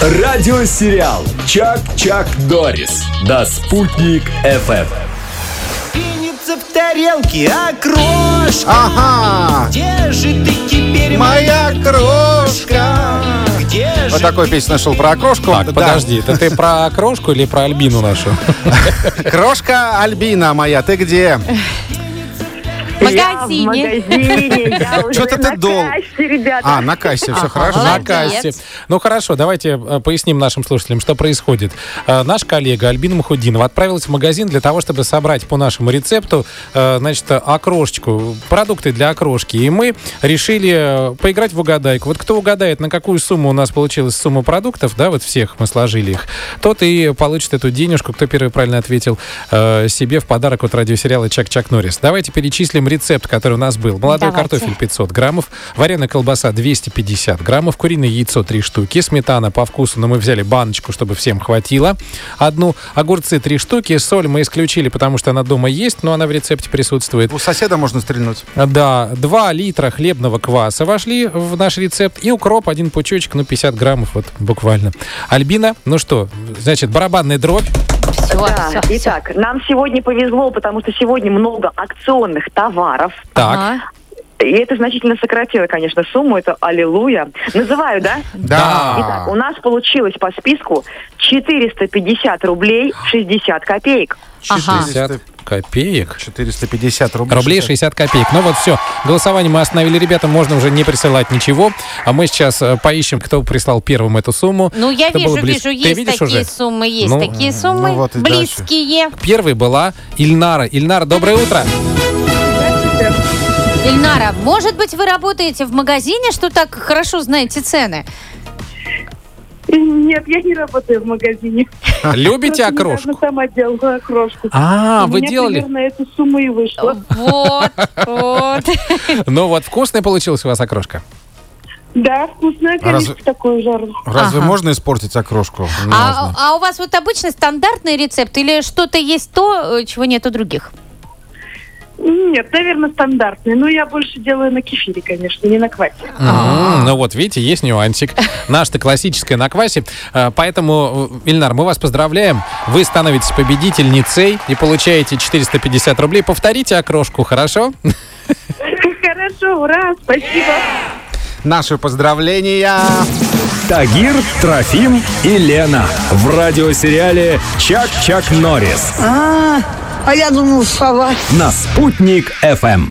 Радиосериал «Чак-Чак Дорис» на «Спутник ФМ». Пенится в тарелке окрошка Ага, Где же ты теперь, моя крошка. Где же Вот такую песню нашел про окрошку. Так, Да. подожди, это ты про крошку или про Альбину нашу? Крошка Альбина моя, ты где? В магазине. Что-то ты на дол- кассе, ребята. А, на кассе, все хорошо. На кассе. Ну хорошо, давайте э, поясним нашим слушателям, что происходит. Э, Наш коллега Альбина Мухудинова отправилась в магазин для того, чтобы собрать по нашему рецепту, э, значит, окрошечку, продукты для окрошки. И мы решили поиграть в угадайку. Вот кто угадает, на какую сумму у нас получилась сумма продуктов, да, вот всех мы сложили их, тот и получит эту денежку, кто первый правильно ответил, себе в подарок от радиосериала «Чак-Чак Норрис». Давайте перечислим рецепт, который у нас был. Молодой Давайте. картофель 500 граммов, вареная колбаса 250 граммов, куриное яйцо 3 штуки, сметана по вкусу, но мы взяли баночку, чтобы всем хватило. Одну, огурцы 3 штуки, соль мы исключили, потому что она дома есть, но она в рецепте присутствует. У соседа можно стрельнуть. Да, 2 литра хлебного кваса вошли в наш рецепт. И укроп, один пучочек, ну, 50 граммов, вот буквально. Альбина, ну что, значит, барабанная дробь. Все, Да, все, Итак, нам сегодня повезло, потому что сегодня много акционных товаров. Так, И это значительно сократило, конечно, сумму. Это аллилуйя. Называю, да? Да. Итак, у нас получилось по списку 450 рублей 60 копеек. Ага. 60 копеек. 450 рублей. Рублей 60 копеек. Ну вот все. Голосование мы остановили. Ребятам можно уже не присылать ничего. А мы сейчас э, поищем, кто прислал первым эту сумму. Ну, я вижу, близ- вижу, Ты есть видишь такие уже? суммы, есть Ну, такие суммы. ну вот и Близкие. Первой была Ильнара. Ильнара, доброе утро. Ильнара, может быть, вы работаете в магазине, что так хорошо знаете цены? Нет, я не работаю в магазине. Любите Просто окрошку? сама делала окрошку. А, У вы меня делали? примерно эту сумму и вышло. Вот, вот. Ну вот, вкусная получилась у вас окрошка? Да, вкусная, А раз- конечно, в такую жару. Разве Ага. можно испортить окрошку? А, а у вас вот обычно стандартный рецепт или что-то есть то, э, чего нет у других? Нет, наверное, стандартный. Но я больше делаю на кефире, конечно, не на квасе. М, Ну вот, видите, есть нюансик. Наш-то классическая на квасе. А, Поэтому, Ильнар, мы вас поздравляем. Вы становитесь победительницей и получаете 450 рублей. Повторите окрошку, хорошо? Хорошо, ура, спасибо. Наши поздравления. Тагир, Трофим и Лена в радиосериале «Чак-Чак Норрис» А, а я думал, сова. на «Спутник ФМ».